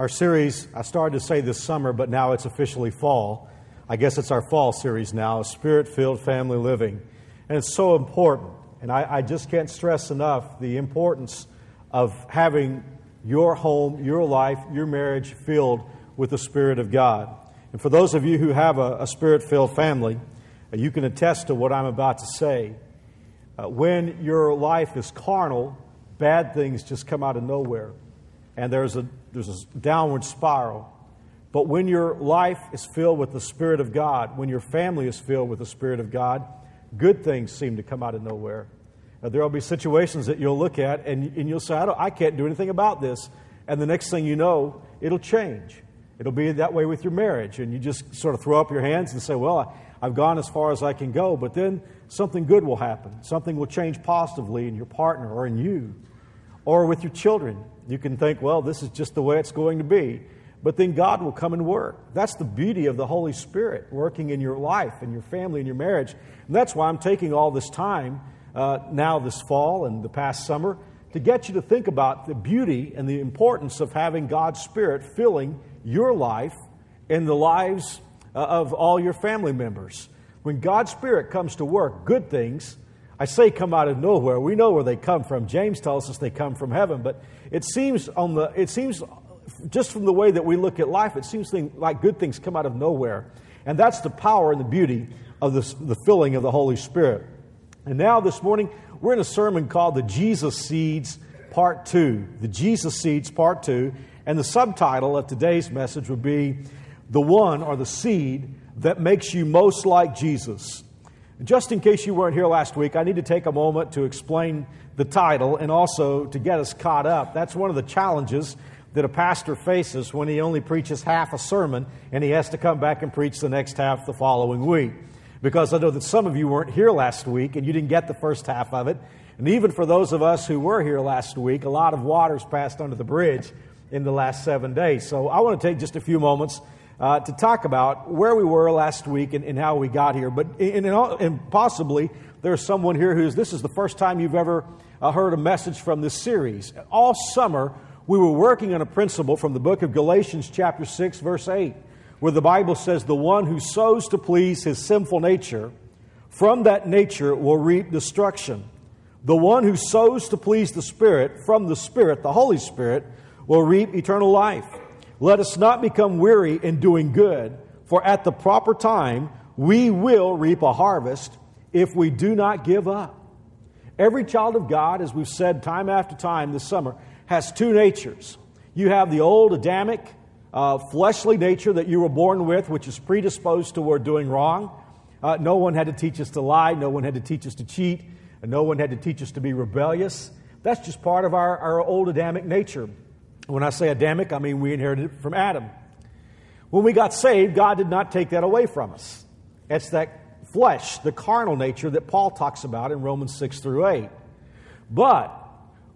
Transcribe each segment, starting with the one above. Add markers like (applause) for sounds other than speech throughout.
Our series, I started to say this summer, but now it's officially fall. I guess it's our fall series now, Spirit Filled Family Living. And it's so important. And I, I, just can't stress enough the importance of having your home, your life, your marriage filled with the Spirit of God. And for those of you who have a, a Spirit filled family, uh, you can attest to what I'm about to say. Uh, when your life is carnal, bad things just come out of nowhere and there's a, there's a downward spiral. But when your life is filled with the Spirit of God, when your family is filled with the Spirit of God, good things seem to come out of nowhere. Now, there will be situations that you'll look at and, and you'll say, I, I can't do anything about this. And the next thing you know, it'll change. It'll be that way with your marriage. And you just sort of throw up your hands and say, Well, I, I've gone as far as I can go. But then something good will happen. Something will change positively in your partner or in you or with your children. You can think, well, this is just the way it's going to be. But then God will come and work. That's the beauty of the Holy Spirit working in your life and your family and your marriage. And that's why I'm taking all this time uh, now, this fall and the past summer, to get you to think about the beauty and the importance of having God's Spirit filling your life and the lives uh, of all your family members. When God's Spirit comes to work, good things I say come out of nowhere. We know where they come from. James tells us they come from heaven, but it seems on the it seems just from the way that we look at life, it seems like good things come out of nowhere. And that's the power and the beauty of this, the filling of the Holy Spirit. And now this morning, we're in a sermon called The Jesus Seeds Part 2. The Jesus Seeds Part 2. And the subtitle of today's message would be The One or the Seed That Makes You Most Like Jesus. Just in case you weren't here last week, I need to take a moment to explain the title and also to get us caught up. That's one of the challenges that a pastor faces when he only preaches half a sermon and he has to come back and preach the next half the following week. Because I know that some of you weren't here last week and you didn't get the first half of it. And even for those of us who were here last week, a lot of waters passed under the bridge in the last seven days. So I want to take just a few moments uh, to talk about where we were last week and, and how we got here. But and, and possibly there's someone here who's this is the first time you've ever uh, heard a message from this series. All summer we were working on a principle from the book of Galatians, chapter six, verse eight, where the Bible says, "The one who sows to please his sinful nature, from that nature will reap destruction." The one who sows to please the Spirit, from the Spirit, the Holy Spirit, will reap eternal life. Let us not become weary in doing good, for at the proper time we will reap a harvest if we do not give up. Every child of God, as we've said time after time this summer, has two natures. You have the old Adamic, uh, fleshly nature that you were born with, which is predisposed toward doing wrong. Uh, no one had to teach us to lie, no one had to teach us to cheat, and no one had to teach us to be rebellious. That's just part of our, our old Adamic nature. When I say Adamic, I mean we inherited it from Adam. When we got saved, God did not take that away from us. It's that flesh, the carnal nature that Paul talks about in Romans 6 through 8. But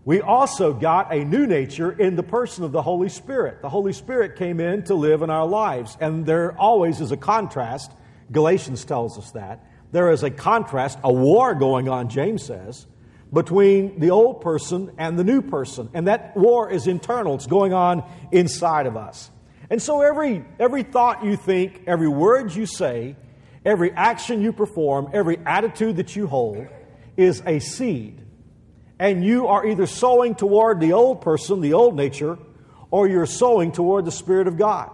we also got a new nature in the person of the Holy Spirit. The Holy Spirit came in to live in our lives, and there always is a contrast. Galatians tells us that. There is a contrast, a war going on, James says, between the old person and the new person. And that war is internal, it's going on inside of us. And so every, every thought you think, every word you say, every action you perform, every attitude that you hold is a seed. And you are either sowing toward the old person, the old nature, or you're sowing toward the Spirit of God.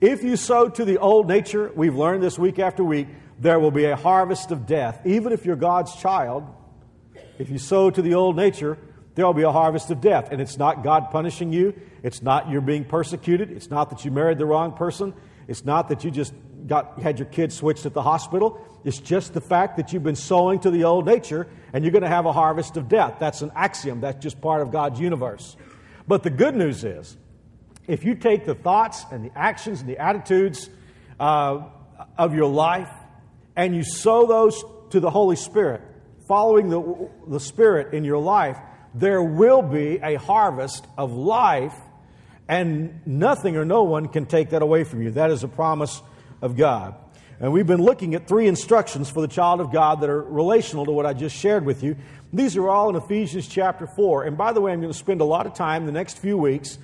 If you sow to the old nature, we've learned this week after week, there will be a harvest of death. Even if you're God's child, if you sow to the old nature, there will be a harvest of death. And it's not God punishing you. It's not you're being persecuted. It's not that you married the wrong person. It's not that you just got, had your kids switched at the hospital. It's just the fact that you've been sowing to the old nature and you're going to have a harvest of death. That's an axiom. That's just part of God's universe. But the good news is, if you take the thoughts and the actions and the attitudes uh, of your life and you sow those to the Holy Spirit, following the, the Spirit in your life, there will be a harvest of life, and nothing or no one can take that away from you. That is a promise of God. And we've been looking at three instructions for the child of God that are relational to what I just shared with you. These are all in Ephesians chapter 4. And by the way, I'm going to spend a lot of time the next few weeks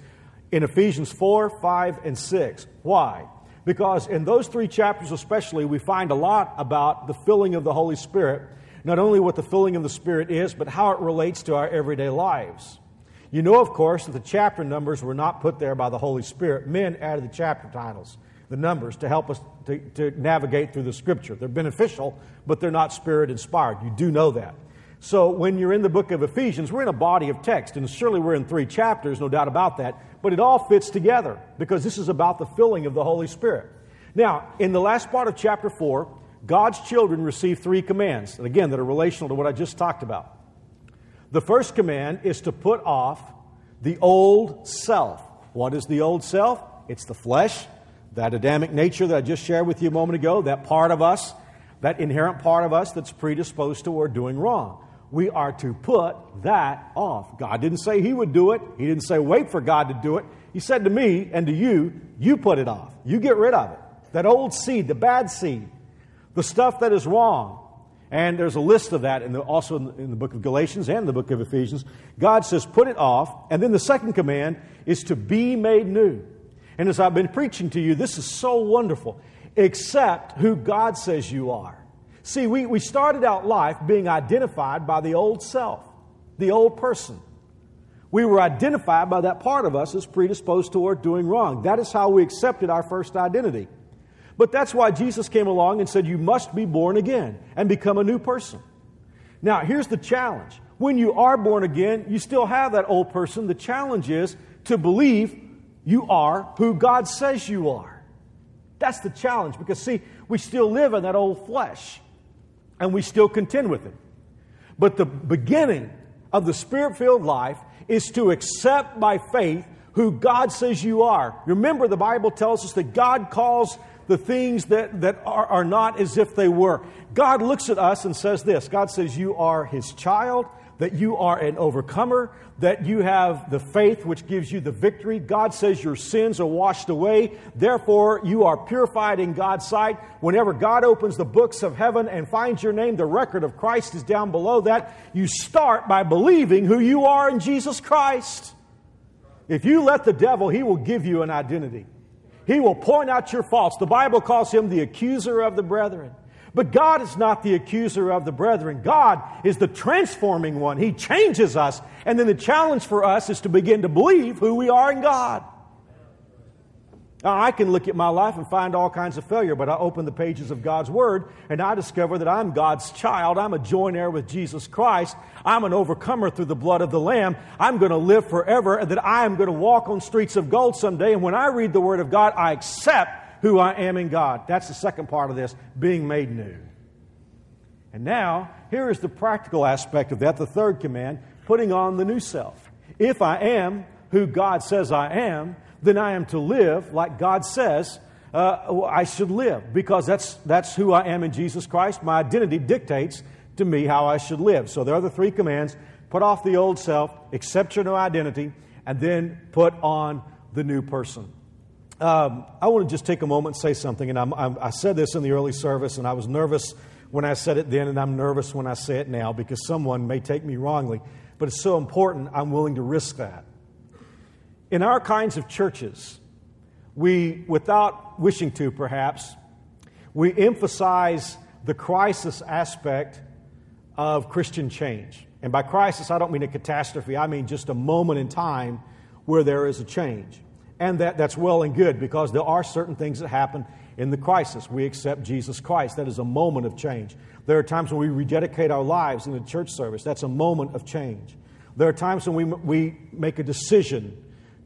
in Ephesians 4, 5, and 6. Why? Because in those three chapters, especially, we find a lot about the filling of the Holy Spirit, not only what the filling of the Spirit is, but how it relates to our everyday lives. You know, of course, that the chapter numbers were not put there by the Holy Spirit. Men added the chapter titles, the numbers, to help us to, to navigate through the Scripture. They're beneficial, but they're not Spirit inspired. You do know that. So when you're in the book of Ephesians, we're in a body of text, and surely we're in three chapters, no doubt about that, but it all fits together because this is about the filling of the Holy Spirit. Now, in the last part of chapter 4, God's children receive three commands, and again, that are relational to what I just talked about. The first command is to put off the old self. What is the old self? It's the flesh, that Adamic nature that I just shared with you a moment ago, that part of us, that inherent part of us that's predisposed toward doing wrong. We are to put that off. God didn't say He would do it, He didn't say wait for God to do it. He said to me and to you, you put it off. You get rid of it. That old seed, the bad seed, the stuff that is wrong, and there's a list of that in the, also in the, in the book of Galatians and the book of Ephesians. God says, put it off. And then the second command is to be made new. And as I've been preaching to you, this is so wonderful. Accept who God says you are. See, we, we started out life being identified by the old self, the old person. We were identified by that part of us as predisposed toward doing wrong. That is how we accepted our first identity. But that's why Jesus came along and said, You must be born again and become a new person. Now, here's the challenge. When you are born again, you still have that old person. The challenge is to believe you are who God says you are. That's the challenge because, see, we still live in that old flesh and we still contend with it. But the beginning of the spirit filled life is to accept by faith who God says you are. Remember, the Bible tells us that God calls the things that, that are, are not as if they were. God looks at us and says this God says, You are His child, that you are an overcomer, that you have the faith which gives you the victory. God says your sins are washed away. Therefore, you are purified in God's sight. Whenever God opens the books of heaven and finds your name, the record of Christ is down below that. You start by believing who you are in Jesus Christ. If you let the devil, he will give you an identity. He will point out your faults. The Bible calls him the accuser of the brethren. But God is not the accuser of the brethren. God is the transforming one. He changes us. And then the challenge for us is to begin to believe who we are in God. Now, I can look at my life and find all kinds of failure, but I open the pages of God's Word and I discover that I'm God's child. I'm a joint heir with Jesus Christ. I'm an overcomer through the blood of the Lamb. I'm going to live forever and that I am going to walk on streets of gold someday. And when I read the Word of God, I accept who I am in God. That's the second part of this being made new. And now, here is the practical aspect of that, the third command putting on the new self. If I am who God says I am, then I am to live like God says uh, I should live because that's, that's who I am in Jesus Christ. My identity dictates to me how I should live. So there are the three commands put off the old self, accept your new identity, and then put on the new person. Um, I want to just take a moment and say something, and I'm, I'm, I said this in the early service, and I was nervous when I said it then, and I'm nervous when I say it now because someone may take me wrongly. But it's so important, I'm willing to risk that. In our kinds of churches, we, without wishing to perhaps, we emphasize the crisis aspect of Christian change. And by crisis, I don't mean a catastrophe, I mean just a moment in time where there is a change. And that, that's well and good because there are certain things that happen in the crisis. We accept Jesus Christ. That is a moment of change. There are times when we rededicate our lives in the church service. That's a moment of change. There are times when we, we make a decision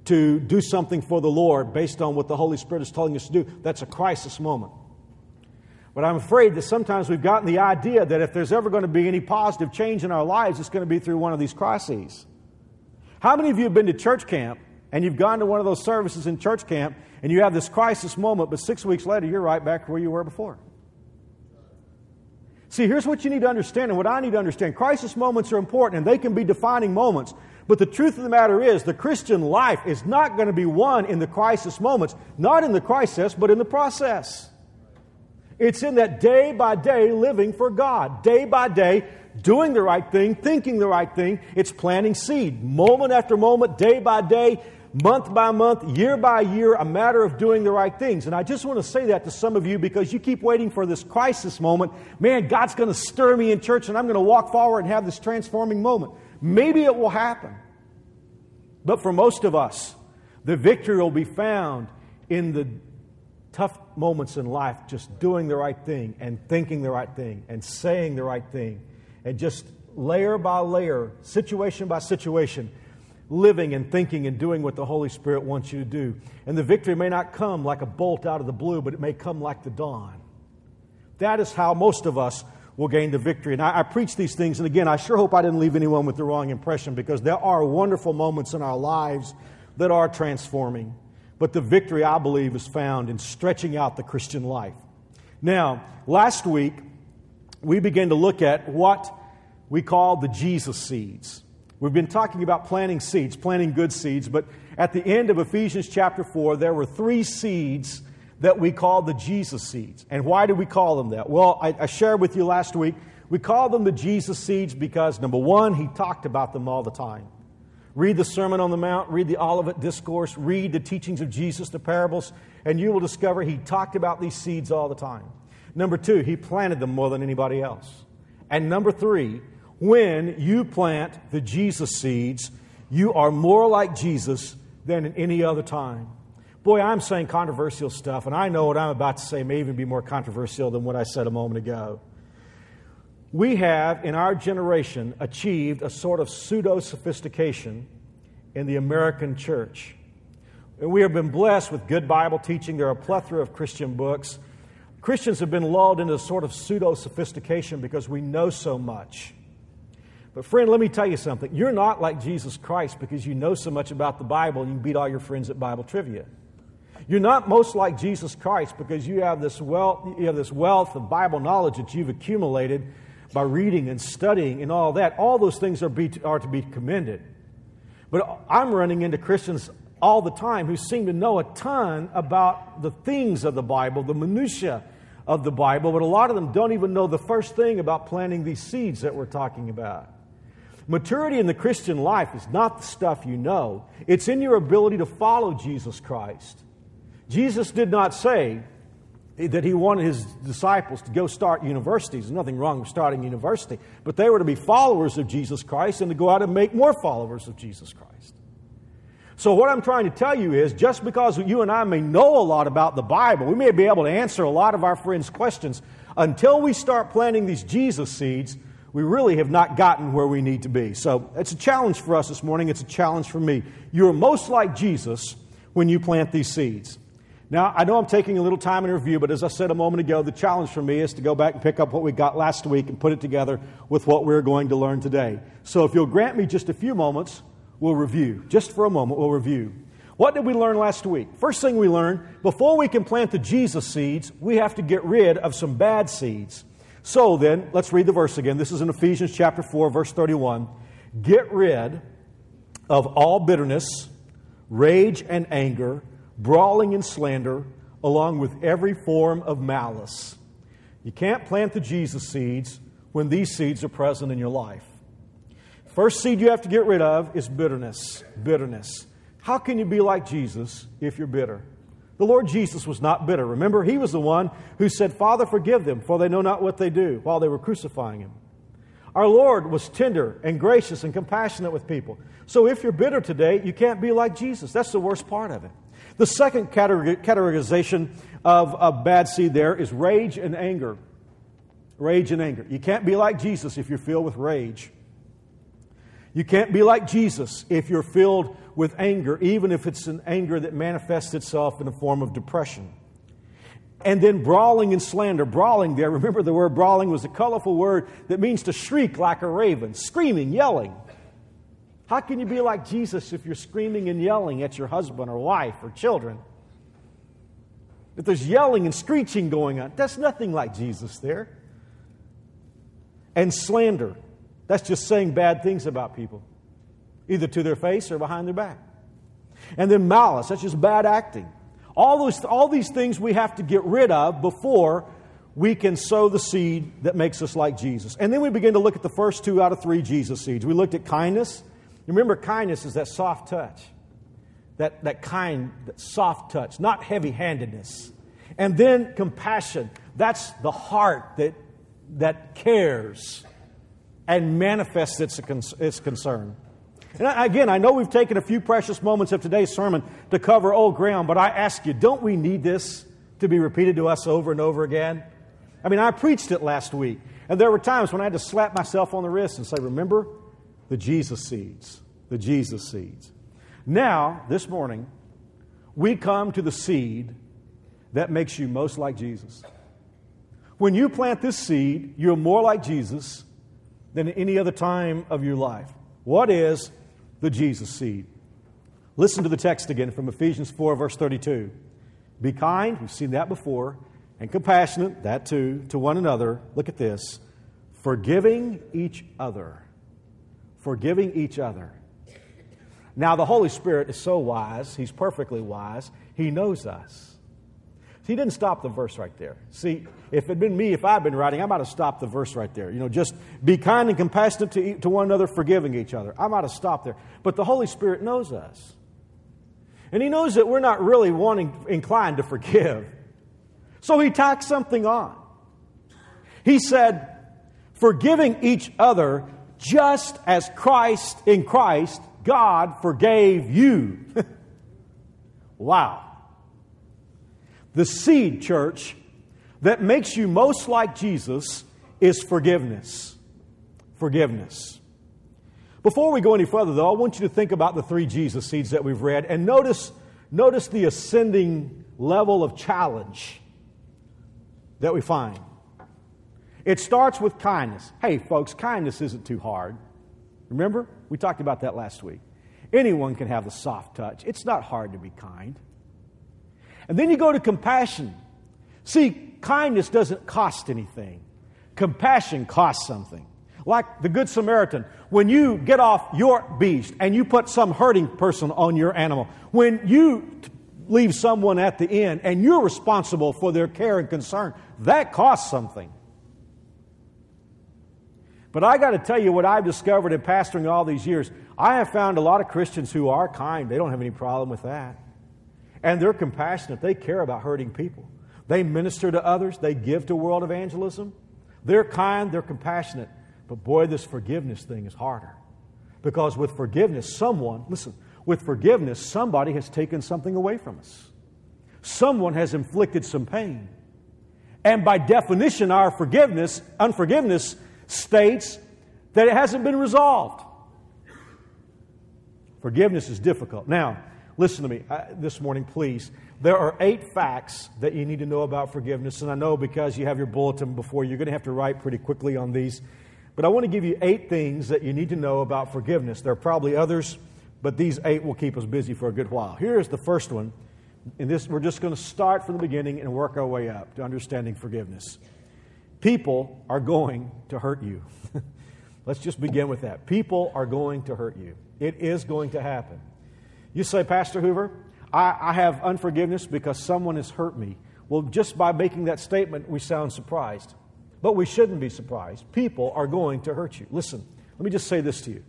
to do something for the Lord based on what the Holy Spirit is telling us to do, that's a crisis moment. But I'm afraid that sometimes we've gotten the idea that if there's ever going to be any positive change in our lives, it's going to be through one of these crises. How many of you have been to church camp and you've gone to one of those services in church camp and you have this crisis moment, but six weeks later you're right back where you were before? See, here's what you need to understand and what I need to understand. Crisis moments are important and they can be defining moments. But the truth of the matter is, the Christian life is not going to be won in the crisis moments, not in the crisis, but in the process. It's in that day by day living for God, day by day doing the right thing, thinking the right thing. It's planting seed, moment after moment, day by day, month by month, year by year, a matter of doing the right things. And I just want to say that to some of you because you keep waiting for this crisis moment. Man, God's going to stir me in church and I'm going to walk forward and have this transforming moment. Maybe it will happen. But for most of us, the victory will be found in the tough moments in life, just doing the right thing and thinking the right thing and saying the right thing and just layer by layer, situation by situation, living and thinking and doing what the Holy Spirit wants you to do. And the victory may not come like a bolt out of the blue, but it may come like the dawn. That is how most of us will gain the victory. And I, I, preach these things, and again, I sure hope I didn't leave anyone with the wrong impression because there are wonderful moments in our lives that are transforming. But the victory, I believe, is found in stretching out the Christian life. Now, last week, we began to look at what we call the Jesus seeds. We've been talking about planting seeds, planting good seeds, but at the end of Ephesians chapter 4, there were three seeds that we call the Jesus seeds. And why do we call them that? Well, I, I shared with you last week. We call them the Jesus seeds because, number one, he talked about them all the time. Read the Sermon on the Mount, read the Olivet Discourse, read the teachings of Jesus, the parables, and you will discover he talked about these seeds all the time. Number two, he planted them more than anybody else. And number three, when you plant the Jesus seeds, you are more like Jesus than in any other time. Boy, I'm saying controversial stuff, and I know what I'm about to say may even be more controversial than what I said a moment ago. We have, in our generation, achieved a sort of pseudo sophistication in the American church. And we have been blessed with good Bible teaching. There are a plethora of Christian books. Christians have been lulled into a sort of pseudo sophistication because we know so much. But, friend, let me tell you something. You're not like Jesus Christ because you know so much about the Bible and you beat all your friends at Bible trivia. You're not most like Jesus Christ because you have this wealth, you have this wealth of Bible knowledge that you've accumulated by reading and studying and all that, all those things are, be, are to be commended. But I'm running into Christians all the time who seem to know a ton about the things of the Bible, the minutiae of the Bible, but a lot of them don't even know the first thing about planting these seeds that we're talking about. Maturity in the Christian life is not the stuff you know, it's in your ability to follow Jesus Christ. Jesus did not say, that he wanted his disciples to go start universities. There's nothing wrong with starting university, but they were to be followers of Jesus Christ and to go out and make more followers of Jesus Christ. So, what I'm trying to tell you is just because you and I may know a lot about the Bible, we may be able to answer a lot of our friends' questions, until we start planting these Jesus seeds, we really have not gotten where we need to be. So, it's a challenge for us this morning. It's a challenge for me. You're most like Jesus when you plant these seeds. Now, I know I'm taking a little time in review, but as I said a moment ago, the challenge for me is to go back and pick up what we got last week and put it together with what we're going to learn today. So if you'll grant me just a few moments, we'll review. Just for a moment, we'll review. What did we learn last week? First thing we learned before we can plant the Jesus seeds, we have to get rid of some bad seeds. So then, let's read the verse again. This is in Ephesians chapter 4, verse 31. Get rid of all bitterness, rage, and anger brawling and slander, along with every form of malice. You can't plant the Jesus seeds when these seeds are present in your life. First seed you have to get rid of is bitterness. Bitterness. How can you be like Jesus if you're bitter? The Lord Jesus was not bitter. Remember, He was the one who said, Father, forgive them, for they know not what they do, while they were crucifying Him. Our Lord was tender and gracious and compassionate with people. So if you're bitter today, you can't be like Jesus. That's the worst part of it. The second categorization of, of bad seed there is rage and anger. Rage and anger. You can't be like Jesus if you're filled with rage. You can't be like Jesus if you're filled with anger, even if it's an anger that manifests itself in a form of depression. And then brawling and slander. Brawling there, remember the word brawling was a colorful word that means to shriek like a raven, screaming, yelling. How can you be like Jesus if you're screaming and yelling at your husband or wife or children? If there's yelling and screeching going on, that's nothing like Jesus there. And slander, that's just saying bad things about people, either to their face or behind their back. And then malice, that's just bad acting. All, those, all these things we have to get rid of before we can sow the seed that makes us like Jesus. And then we begin to look at the first two out of three Jesus seeds. We looked at kindness Remember, kindness is that soft touch. that, that kind, that soft touch, not heavy handedness. And then compassion. That's the heart that, that cares and manifests its, its concern. And again, I know we've taken a few precious moments of today's sermon to cover old ground, but I ask you, don't we need this to be repeated to us over and over again? I mean, I preached it last week, and there were times when I had to slap myself on the wrist and say, Remember the Jesus seeds, the Jesus seeds. Now, this morning, we come to the seed that makes you most like Jesus. When you plant this seed, you're more like Jesus than any other time of your life. What is the Jesus seed? Listen to the text again from Ephesians 4, verse 32. Be kind, we've seen that before, and compassionate, that too, to one another. Look at this forgiving each other. Forgiving each other. Now, the Holy Spirit is so wise, He's perfectly wise, He knows us. He didn't stop the verse right there. See, if it had been me, if I'd been writing, I might have stopped the verse right there. You know, just be kind and compassionate to, to one another, forgiving each other. I might have stopped there. But the Holy Spirit knows us. And He knows that we're not really wanting, inclined to forgive. So He tacked something on. He said, forgiving each other just as Christ, in Christ, God forgave you. (laughs) wow. The seed, church, that makes you most like Jesus is forgiveness. Forgiveness. Before we go any further, though, I want you to think about the three Jesus seeds that we've read and notice, notice the ascending level of challenge that we find. It starts with kindness. Hey, folks, kindness isn't too hard. Remember? We talked about that last week. Anyone can have the soft touch. It's not hard to be kind. And then you go to compassion. See, kindness doesn't cost anything, compassion costs something. Like the Good Samaritan, when you get off your beast and you put some hurting person on your animal, when you leave someone at the end and you're responsible for their care and concern, that costs something. But I got to tell you what I've discovered in pastoring all these years. I have found a lot of Christians who are kind. They don't have any problem with that. And they're compassionate. They care about hurting people. They minister to others. They give to world evangelism. They're kind. They're compassionate. But boy, this forgiveness thing is harder. Because with forgiveness, someone, listen, with forgiveness, somebody has taken something away from us. Someone has inflicted some pain. And by definition, our forgiveness, unforgiveness states that it hasn't been resolved. Forgiveness is difficult. Now, Listen to me uh, this morning, please. There are eight facts that you need to know about forgiveness, and I know because you have your bulletin before, you're going to have to write pretty quickly on these. But I want to give you eight things that you need to know about forgiveness. There are probably others, but these eight will keep us busy for a good while. Here's the first one. And this, we're just going to start from the beginning and work our way up to understanding forgiveness. People are going to hurt you. (laughs) Let's just begin with that. People are going to hurt you. It is going to happen. You say, Pastor Hoover, I, I have unforgiveness because someone has hurt me. Well, just by making that statement, we sound surprised. But we shouldn't be surprised. People are going to hurt you. Listen, let me just say this to you.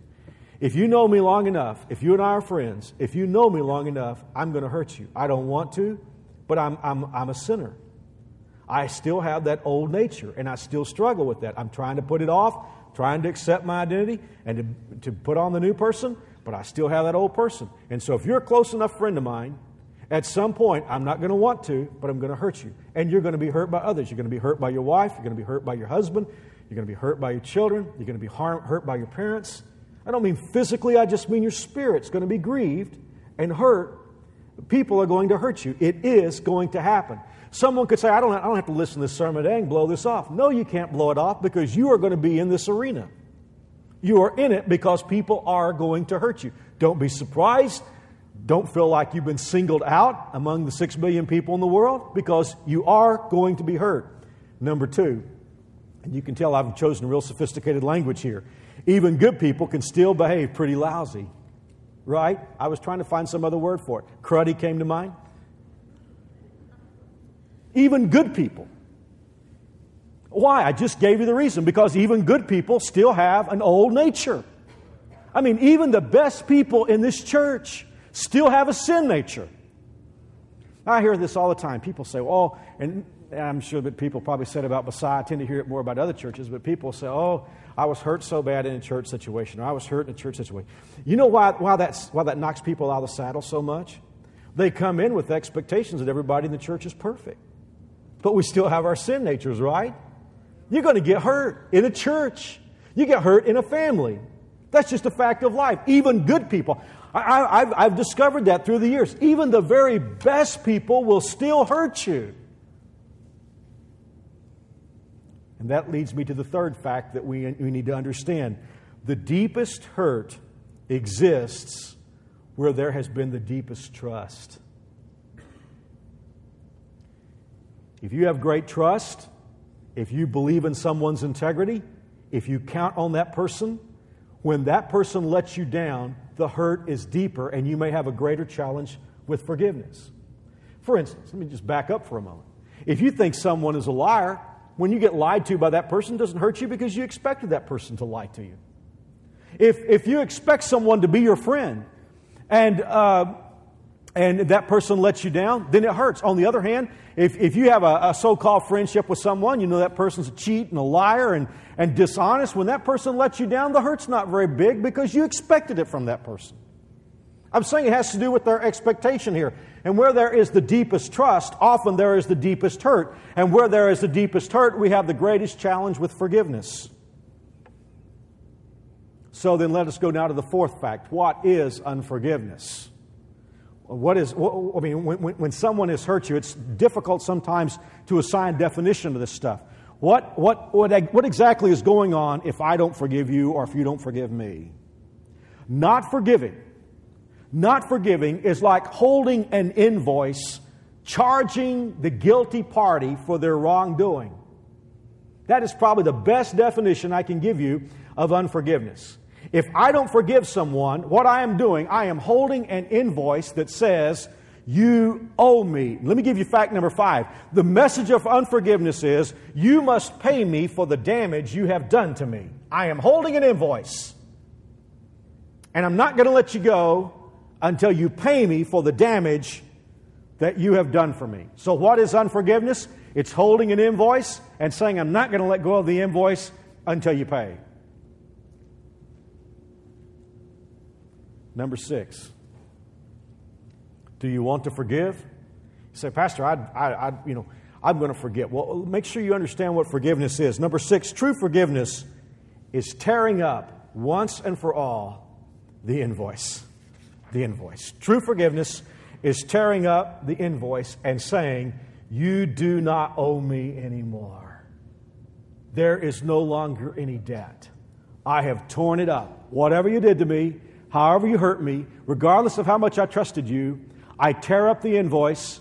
If you know me long enough, if you and I are friends, if you know me long enough, I'm going to hurt you. I don't want to, but I'm, I'm, I'm a sinner. I still have that old nature, and I still struggle with that. I'm trying to put it off, trying to accept my identity, and to, to put on the new person but I still have that old person. And so if you're a close enough friend of mine, at some point, I'm not going to want to, but I'm going to hurt you. And you're going to be hurt by others. You're going to be hurt by your wife. You're going to be hurt by your husband. You're going to be hurt by your children. You're going to be harm, hurt by your parents. I don't mean physically, I just mean your spirit's going to be grieved and hurt. People are going to hurt you. It is going to happen. Someone could say, I don't, I don't have to listen to this sermon today and blow this off. No, you can't blow it off because you are going to be in this arena. You are in it because people are going to hurt you. Don't be surprised. Don't feel like you've been singled out among the six billion people in the world because you are going to be hurt. Number two, and you can tell I've chosen real sophisticated language here. Even good people can still behave pretty lousy, right? I was trying to find some other word for it. Cruddy came to mind. Even good people why? I just gave you the reason. Because even good people still have an old nature. I mean, even the best people in this church still have a sin nature. I hear this all the time. People say, oh, and I'm sure that people probably said about Messiah. I tend to hear it more about other churches, but people say, oh, I was hurt so bad in a church situation, or I was hurt in a church situation. You know why, why, that's, why that knocks people out of the saddle so much? They come in with expectations that everybody in the church is perfect. But we still have our sin natures, right? You're going to get hurt in a church. You get hurt in a family. That's just a fact of life. Even good people. I, have discovered that through the years. Even the very best people will still hurt you. And that leads me to the third fact that we, we need to understand. The deepest hurt exists where there has been the deepest trust. If you have great trust, if you believe in someone's integrity, if you count on that person, when that person lets you down, the hurt is deeper and you may have a greater challenge with forgiveness. For instance, let me just back up for a moment. If you think someone is a liar, when you get lied to by that person, doesn't hurt you because you expected that person to lie to you. If, if you expect someone to be your friend and, uh, and that person lets you down, then it hurts. On the other hand, if, if you have a, a so called friendship with someone, you know that person's a cheat and a liar and, and dishonest, when that person lets you down, the hurt's not very big because you expected it from that person. I'm saying it has to do with their expectation here. And where there is the deepest trust, often there is the deepest hurt. And where there is the deepest hurt, we have the greatest challenge with forgiveness. So then let us go now to the fourth fact. What is unforgiveness? What is, I mean, when, when someone has hurt you, it's difficult sometimes to assign definition to this stuff. What, what, what, what exactly is going on if I don't forgive you or if you don't forgive me? Not forgiving not forgiving is like holding an invoice, charging the guilty party for their wrongdoing. That is probably the best definition I can give you of unforgiveness. If I don't forgive someone, what I am doing, I am holding an invoice that says, You owe me. Let me give you fact number five. The message of unforgiveness is, You must pay me for the damage you have done to me. I am holding an invoice, and I'm not going to let you go until you pay me for the damage that you have done for me. So, what is unforgiveness? It's holding an invoice and saying, I'm not going to let go of the invoice until you pay. Number six, do you want to forgive? You say, Pastor, I, I, I you know, I'm going to forget. Well, make sure you understand what forgiveness is. Number six, true forgiveness is tearing up once and for all the invoice the invoice. True forgiveness is tearing up the invoice and saying, You do not owe me anymore. There is no longer any debt. I have torn it up. Whatever you did to me, however you hurt me, regardless of how much I trusted you, I tear up the invoice.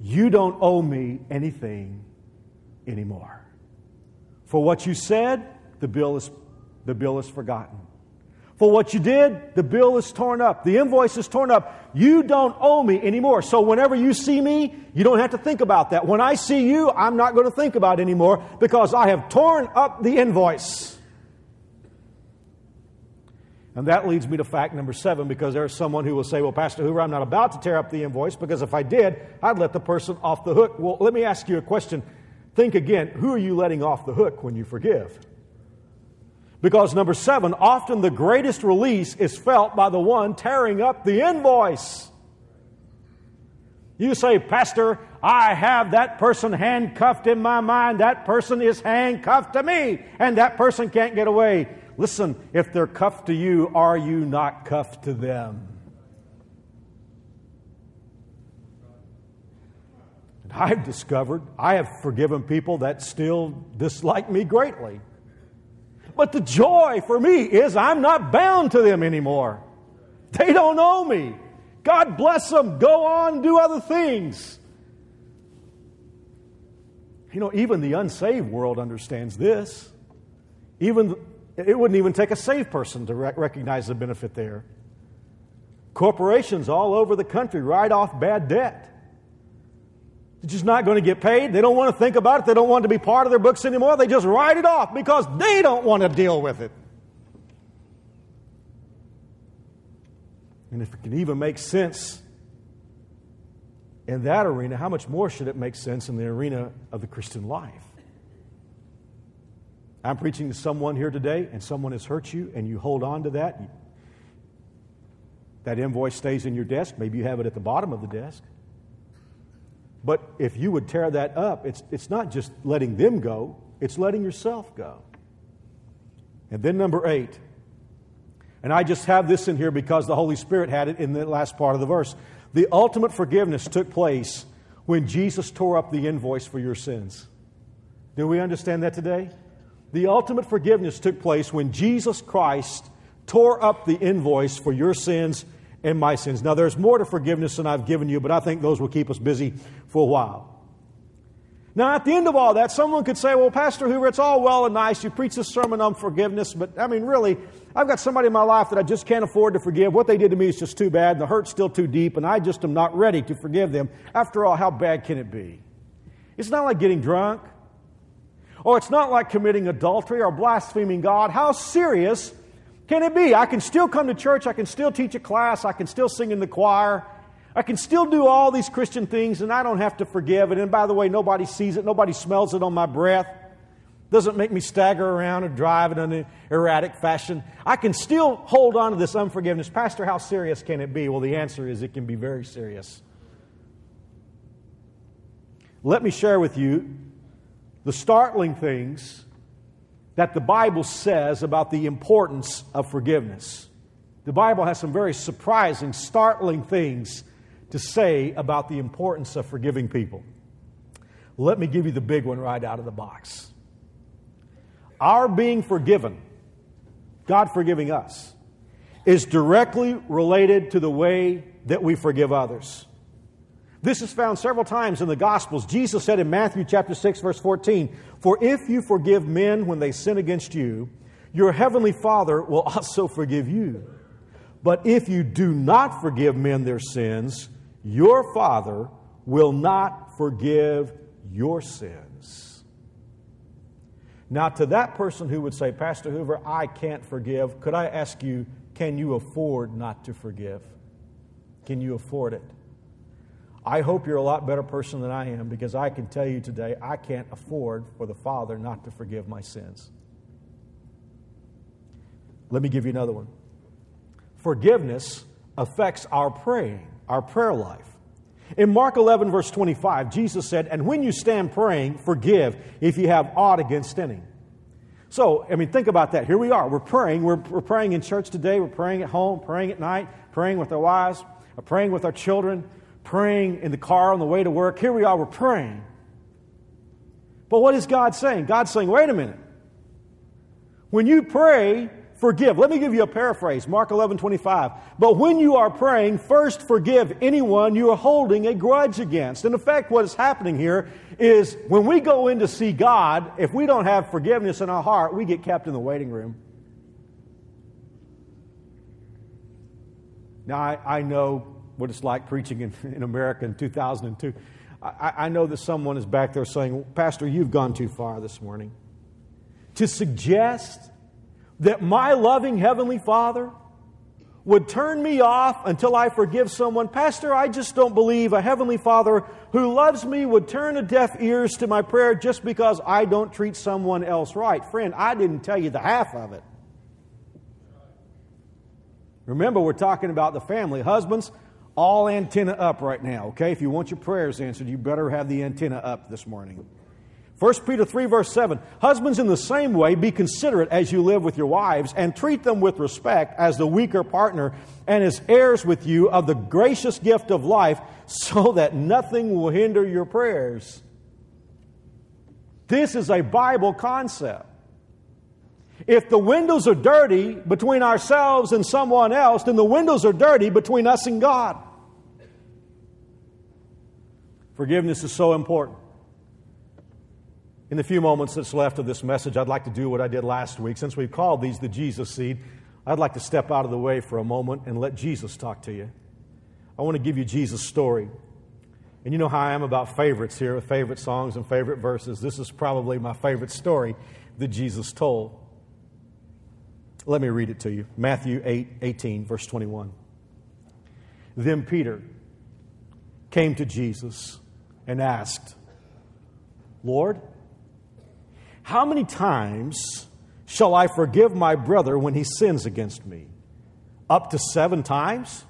You don't owe me anything anymore. For what you said, the bill is, the bill is forgotten. For what you did, the bill is torn up. The invoice is torn up. You don't owe me anymore. So whenever you see me, you don't have to think about that. When I see you, I'm not going to think about it anymore because I have torn up the invoice. And that leads me to fact number seven because there's someone who will say, Well, Pastor Hoover, I'm not about to tear up the invoice because if I did, I'd let the person off the hook. Well, let me ask you a question. Think again who are you letting off the hook when you forgive? Because number seven, often the greatest release is felt by the one tearing up the invoice. You say, Pastor, I have that person handcuffed in my mind. That person is handcuffed to me, and that person can't get away. Listen, if they're cuffed to you, are you not cuffed to them? I've discovered I have forgiven people that still dislike me greatly. But the joy for me is I'm not bound to them anymore. They don't owe me. God bless them. Go on, do other things. You know, even the unsaved world understands this. Even it wouldn't even take a saved person to rec- recognize the benefit there. Corporations all over the country write off bad debt. They're just not going to get paid. They don't want to think about it. They don't want to be part of their books anymore. They just write it off because they don't want to deal with it. And if it can even make sense in that arena, how much more should it make sense in the arena of the Christian life? I'm preaching to someone here today, and someone has hurt you, and you hold on to that. That invoice stays in your desk. Maybe you have it at the bottom of the desk. But if you would tear that up, it's, it's not just letting them go, it's letting yourself go. And then, number eight, and I just have this in here because the Holy Spirit had it in the last part of the verse. The ultimate forgiveness took place when Jesus tore up the invoice for your sins. Do we understand that today? The ultimate forgiveness took place when Jesus Christ tore up the invoice for your sins and my sins. Now, there's more to forgiveness than I've given you, but I think those will keep us busy for a while. Now, at the end of all that, someone could say, Well, Pastor Hoover, it's all well and nice. You preach this sermon on forgiveness, but I mean, really, I've got somebody in my life that I just can't afford to forgive. What they did to me is just too bad, and the hurt's still too deep, and I just am not ready to forgive them. After all, how bad can it be? It's not like getting drunk, or it's not like committing adultery or blaspheming God. How serious can it be? I can still come to church, I can still teach a class, I can still sing in the choir. I can still do all these Christian things and I don't have to forgive it. And by the way, nobody sees it, nobody smells it on my breath. Doesn't make me stagger around or drive in an erratic fashion. I can still hold on to this unforgiveness. Pastor, how serious can it be? Well, the answer is it can be very serious. Let me share with you the startling things that the Bible says about the importance of forgiveness. The Bible has some very surprising, startling things to say about the importance of forgiving people. Let me give you the big one right out of the box. Our being forgiven, God forgiving us, is directly related to the way that we forgive others. This is found several times in the Gospels. Jesus said in Matthew chapter 6 verse 14, "For if you forgive men when they sin against you, your heavenly Father will (laughs) also forgive you. But if you do not forgive men their sins, your Father will not forgive your sins. Now, to that person who would say, Pastor Hoover, I can't forgive, could I ask you, can you afford not to forgive? Can you afford it? I hope you're a lot better person than I am because I can tell you today I can't afford for the Father not to forgive my sins. Let me give you another one. Forgiveness affects our praying our prayer life. In Mark 11, verse 25, Jesus said, And when you stand praying, forgive if you have aught against any. So, I mean, think about that. Here we are. We're praying. We're, we're praying in church today. We're praying at home, praying at night, praying with our wives, praying with our children, praying in the car on the way to work. Here we are. We're praying. But what is God saying? God's saying, wait a minute. When you pray, Forgive. Let me give you a paraphrase Mark 11 25. But when you are praying, first forgive anyone you are holding a grudge against. In effect, what is happening here is when we go in to see God, if we don't have forgiveness in our heart, we get kept in the waiting room. Now, I, I know what it's like preaching in, (laughs) in America in 2002. I, I know that someone is back there saying, Pastor, you've gone too far this morning. To suggest that my loving Heavenly Father would turn me off until I forgive someone. Pastor, I just don't believe a Heavenly Father who loves me would turn a deaf ears to my prayer just because I don't treat someone else right. Friend, I didn't tell you the half of it. Remember, we're talking about the family. Husbands, all antenna up right now, okay? If you want your prayers answered, you better have the antenna up this morning. 1 Peter 3, verse 7 Husbands, in the same way, be considerate as you live with your wives, and treat them with respect as the weaker partner and as heirs with you of the gracious gift of life, so that nothing will hinder your prayers. This is a Bible concept. If the windows are dirty between ourselves and someone else, then the windows are dirty between us and God. Forgiveness is so important. In the few moments that's left of this message, I'd like to do what I did last week. Since we've called these the Jesus seed, I'd like to step out of the way for a moment and let Jesus talk to you. I want to give you Jesus' story. And you know how I am about favorites here, favorite songs and favorite verses. This is probably my favorite story that Jesus told. Let me read it to you Matthew 8 18, verse 21. Then Peter came to Jesus and asked, Lord, how many times shall I forgive my brother when he sins against me? Up to seven times?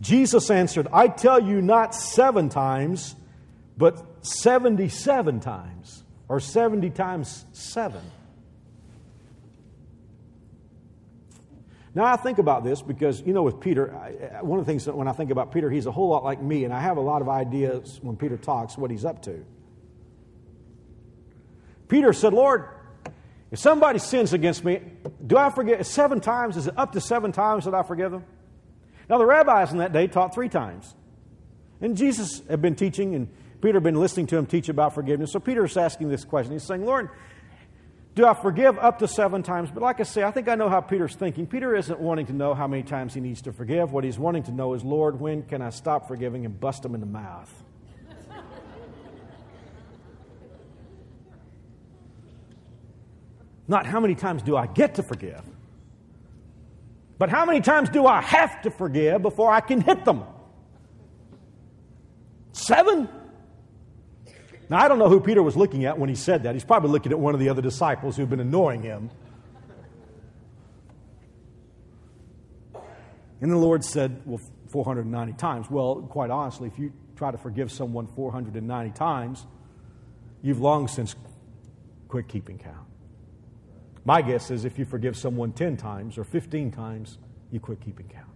Jesus answered, I tell you not seven times, but 77 times, or 70 times seven. Now, I think about this because, you know, with Peter, one of the things that when I think about Peter, he's a whole lot like me, and I have a lot of ideas when Peter talks what he's up to. Peter said, Lord, if somebody sins against me, do I forgive seven times? Is it up to seven times that I forgive them? Now, the rabbis in that day taught three times. And Jesus had been teaching, and Peter had been listening to him teach about forgiveness. So Peter is asking this question. He's saying, Lord, do I forgive up to seven times? But like I say, I think I know how Peter's thinking. Peter isn't wanting to know how many times he needs to forgive. What he's wanting to know is, Lord, when can I stop forgiving and bust him in the mouth? Not how many times do I get to forgive, but how many times do I have to forgive before I can hit them? Seven? Now, I don't know who Peter was looking at when he said that. He's probably looking at one of the other disciples who've been annoying him. And the Lord said, Well, 490 times. Well, quite honestly, if you try to forgive someone 490 times, you've long since quit keeping count. My guess is if you forgive someone 10 times or 15 times, you quit keeping count.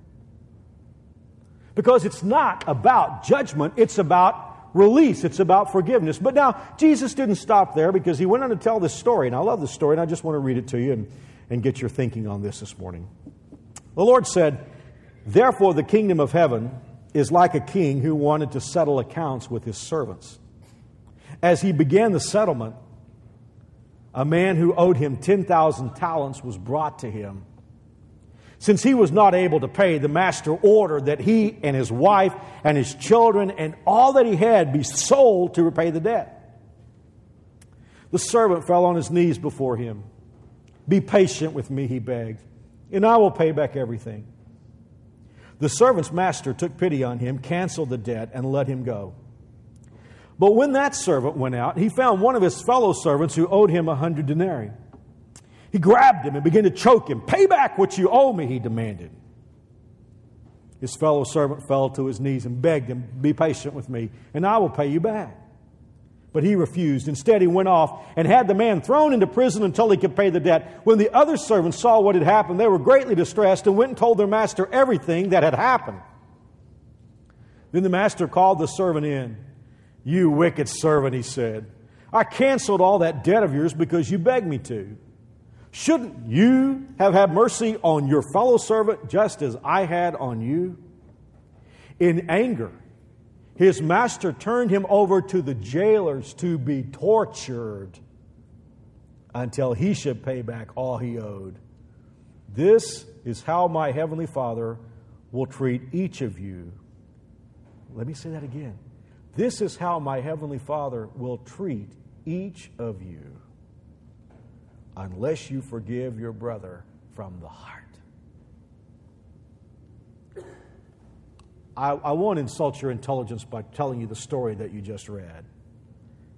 Because it's not about judgment, it's about release, it's about forgiveness. But now, Jesus didn't stop there because he went on to tell this story. And I love this story, and I just want to read it to you and, and get your thinking on this this morning. The Lord said, Therefore, the kingdom of heaven is like a king who wanted to settle accounts with his servants. As he began the settlement, a man who owed him 10,000 talents was brought to him. Since he was not able to pay, the master ordered that he and his wife and his children and all that he had be sold to repay the debt. The servant fell on his knees before him. Be patient with me, he begged, and I will pay back everything. The servant's master took pity on him, canceled the debt, and let him go. But when that servant went out, he found one of his fellow servants who owed him a hundred denarii. He grabbed him and began to choke him. Pay back what you owe me, he demanded. His fellow servant fell to his knees and begged him, Be patient with me, and I will pay you back. But he refused. Instead, he went off and had the man thrown into prison until he could pay the debt. When the other servants saw what had happened, they were greatly distressed and went and told their master everything that had happened. Then the master called the servant in. You wicked servant, he said. I canceled all that debt of yours because you begged me to. Shouldn't you have had mercy on your fellow servant just as I had on you? In anger, his master turned him over to the jailers to be tortured until he should pay back all he owed. This is how my heavenly Father will treat each of you. Let me say that again. This is how my heavenly Father will treat each of you unless you forgive your brother from the heart. I, I, won't insult your intelligence by telling you the story that you just read,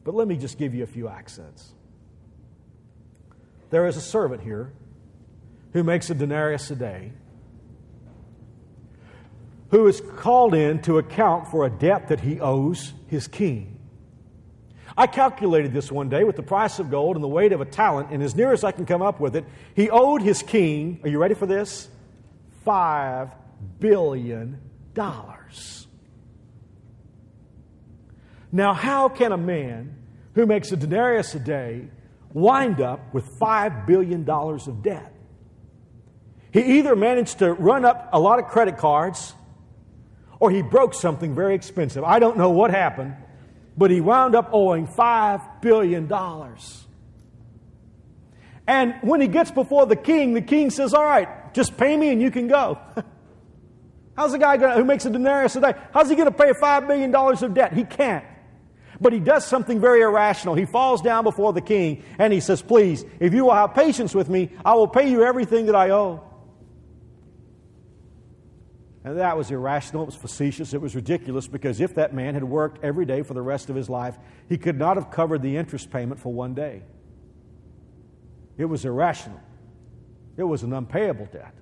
but let me just give you a few accents. There is a servant here who makes a denarius a day, who is called in to account for a debt that he owes his king. I calculated this one day with the price of gold and the weight of a talent, and as near as I can come up with it, he owed his king, are you ready for this? Five billion dollars. Now, how can a man who makes a denarius a day wind up with five billion dollars of debt? He either managed to run up a lot of credit cards or he broke something very expensive. I don't know what happened, but he wound up owing $5 billion. And when he gets before the king, the king says, All right, just pay me and you can go. (laughs) How's the guy gonna, who makes a denarius a day? How's he going to pay $5 billion of debt? He can't. But he does something very irrational. He falls down before the king and he says, Please, if you will have patience with me, I will pay you everything that I owe. And that was irrational, it was facetious, it was ridiculous because if that man had worked every day for the rest of his life, he could not have covered the interest payment for one day. It was irrational, it was an unpayable debt.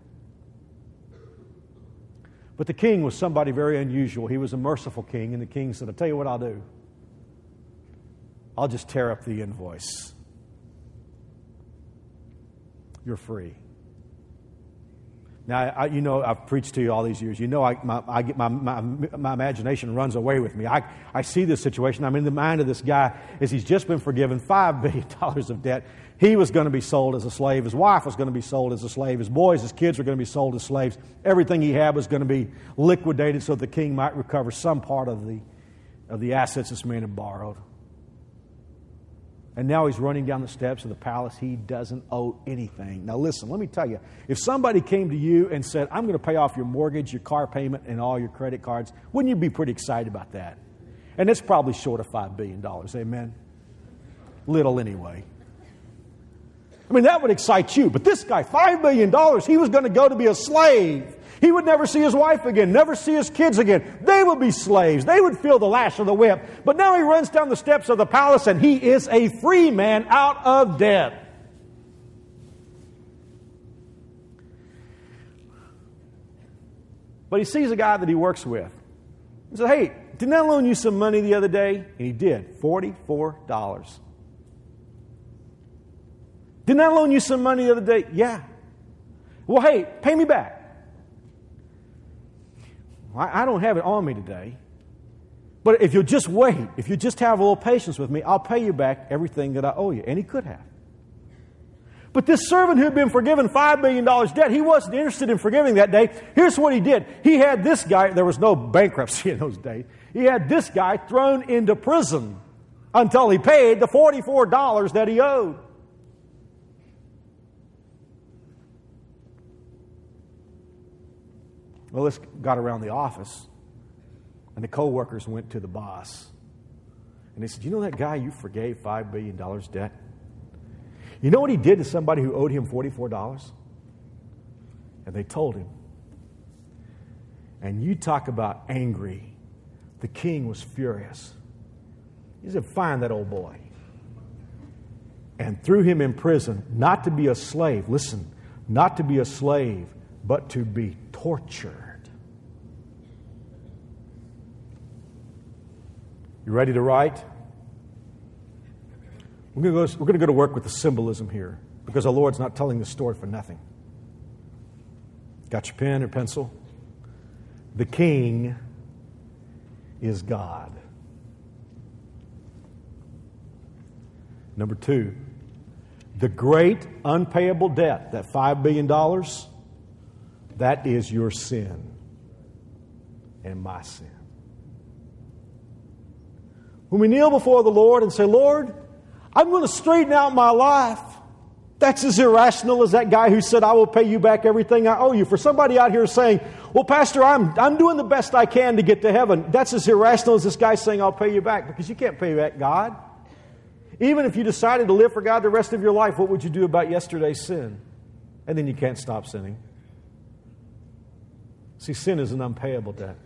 But the king was somebody very unusual. He was a merciful king, and the king said, I'll tell you what I'll do. I'll just tear up the invoice. You're free. Now, I, you know, I've preached to you all these years. You know, I, my, I get my, my, my, imagination runs away with me. I, I see this situation. I'm in the mind of this guy as he's just been forgiven $5 (laughs) billion of debt. He was going to be sold as a slave. His wife was going to be sold as a slave. His boys, his kids were going to be sold as slaves. Everything he had was going to be liquidated so the king might recover some part of the, of the assets this man had borrowed. And now he's running down the steps of the palace. He doesn't owe anything. Now, listen, let me tell you if somebody came to you and said, I'm going to pay off your mortgage, your car payment, and all your credit cards, wouldn't you be pretty excited about that? And it's probably short of $5 billion. Amen? Little anyway. I mean, that would excite you. But this guy, $5 billion, he was going to go to be a slave. He would never see his wife again, never see his kids again. They would be slaves. They would feel the lash of the whip. But now he runs down the steps of the palace and he is a free man out of debt. But he sees a guy that he works with. He says, Hey, didn't I loan you some money the other day? And he did $44. Didn't I loan you some money the other day? Yeah. Well, hey, pay me back. I, don't have it on me today. But if you'll just wait, if you just have a little patience with me, I'll pay you back everything that I owe you. And he could have. But this servant who had been forgiven $5 million debt, he wasn't interested in forgiving that day. Here's what he did. He had this guy, there was no bankruptcy (laughs) in those days. He had this guy thrown into prison until he paid the $44 that he owed. Well, this got around the office, and the co-workers went to the boss. And they said, You know that guy you forgave $5 billion debt? You know what he did to somebody who owed him $44? And they told him. And you talk about angry. The king was furious. He said, Find that old boy. And threw him in prison, not to be a slave. Listen, not to be a slave, but to be tortured. You ready to write? We're going, to go, going to go to work with the symbolism here because the Lord's not telling the story for nothing. Got your pen or pencil? The king is God. Number two, the great unpayable debt, that $5 billion, that is your sin and my sin. When we kneel before the Lord and say, Lord, I'm going to straighten out my life. That's as irrational as that guy who said, I will pay you back everything I owe you. For somebody out here saying, Well, Pastor, I'm, I'm doing the best I can to get to heaven, that's as irrational as this guy saying, I'll pay you back, because you can't pay back God. Even if you decided to live for God the rest of your life, what would you do about yesterday's sin? And then you can't stop sinning. See, sin is an unpayable debt.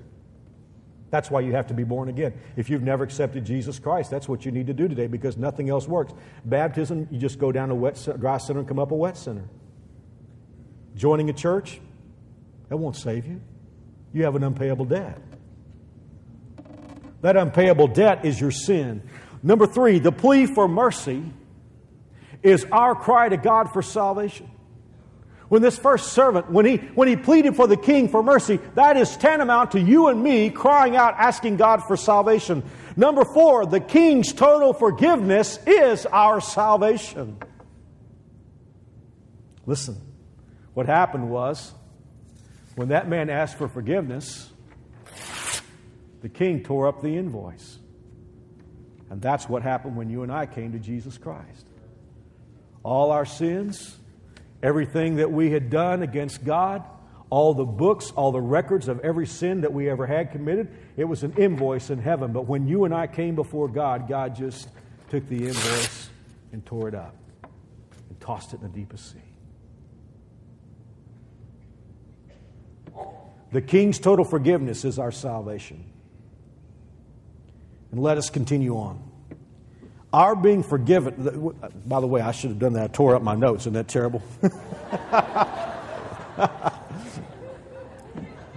That's why you have to be born again. If you've never accepted Jesus Christ, that's what you need to do today because nothing else works. Baptism, you just go down a wet, dry center and come up a wet center. Joining a church, that won't save you. You have an unpayable debt. That unpayable debt is your sin. Number three, the plea for mercy is our cry to God for salvation. When this first servant, when he, when he pleaded for the king for mercy, that is tantamount to you and me crying out, asking God for salvation. Number four, the king's total forgiveness is our salvation. Listen, what happened was when that man asked for forgiveness, the king tore up the invoice. And that's what happened when you and I came to Jesus Christ. All our sins, Everything that we had done against God, all the books, all the records of every sin that we ever had committed, it was an invoice in heaven. But when you and I came before God, God just took the invoice and tore it up and tossed it in the deepest sea. The King's total forgiveness is our salvation. And let us continue on. Our being forgiven, uh, by the way, I should have done that. I tore up my notes. Isn't that terrible? (laughs)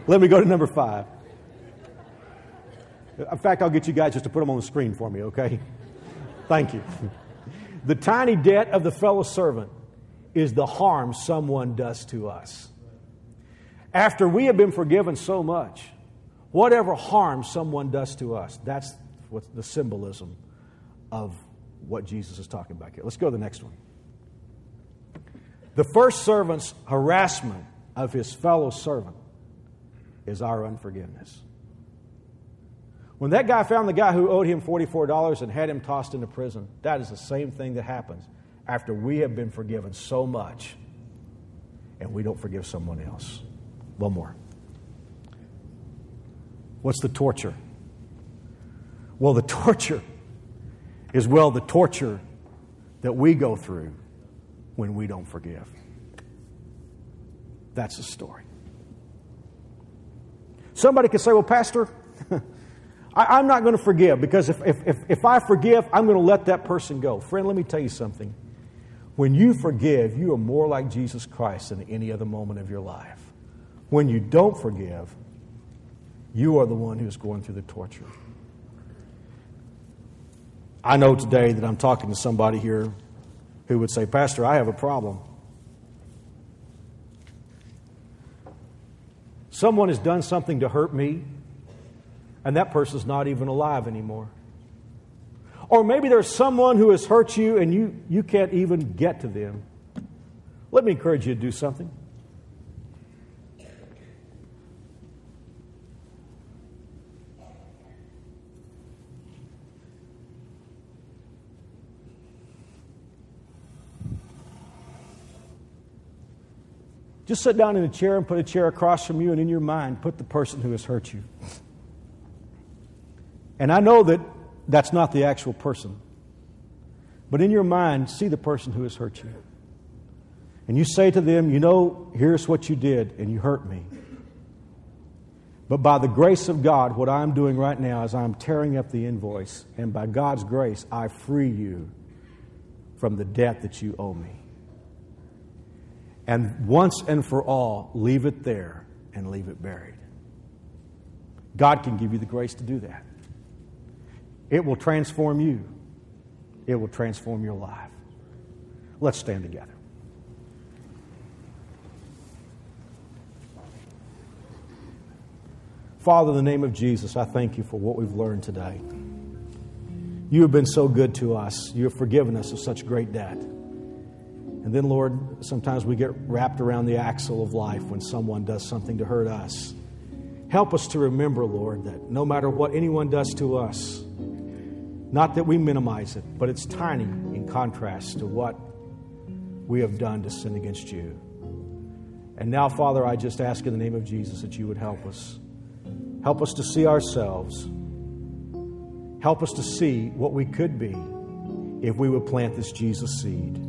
Let me go to number five. In fact, I'll get you guys just to put them on the screen for me, okay? Thank you. The tiny debt of the fellow servant is the harm someone does to us. After we have been forgiven so much, whatever harm someone does to us, that's what the symbolism of what Jesus is talking about here. Let's go to the next one. The first servant's harassment of his fellow servant is our unforgiveness. When that guy found the guy who owed him $44 and had him tossed into prison, that is the same thing that happens after we have been forgiven so much and we don't forgive someone else. One more. What's the torture? Well, the (laughs) torture is, well, the torture that we go through when we don't forgive. That's the story. Somebody could say, well, Pastor, (laughs) I, am not going to forgive because if, if, if, if I forgive, I'm going to let that person go. Friend, let me tell you something. When you forgive, you are more like Jesus Christ than any other moment of your life. When you don't forgive, you are the one who's going through the torture. I know today that I'm talking to somebody here who would say, Pastor, I have a problem. Someone has done something to hurt me, and that person's not even alive anymore. Or maybe there's someone who has hurt you and you, you can't even get to them. Let me encourage you to do something. Just sit down in a chair and put a chair across from you, and in your mind, put the person who has hurt you. And I know that that's not the actual person. But in your mind, see the person who has hurt you. And you say to them, You know, here's what you did, and you hurt me. But by the grace of God, what I'm doing right now is I'm tearing up the invoice, and by God's grace, I free you from the debt that you owe me and once and for all leave it there and leave it buried. God can give you the grace to do that. It will transform you, it will transform your life. Let's stand together. Father, in the name of Jesus, I thank you for what we've learned today. You have been so good to us. You have forgiven us of such great debt. And then, Lord, sometimes we get wrapped around the axle of life when someone does something to hurt us. Help us to remember, Lord, that no matter what anyone does to us, not that we minimize it, but it's tiny in contrast to what we have done to sin against you. And now, Father, I just ask in the name of Jesus that you would help us. Help us to see ourselves. Help us to see what we could be if we would plant this Jesus seed.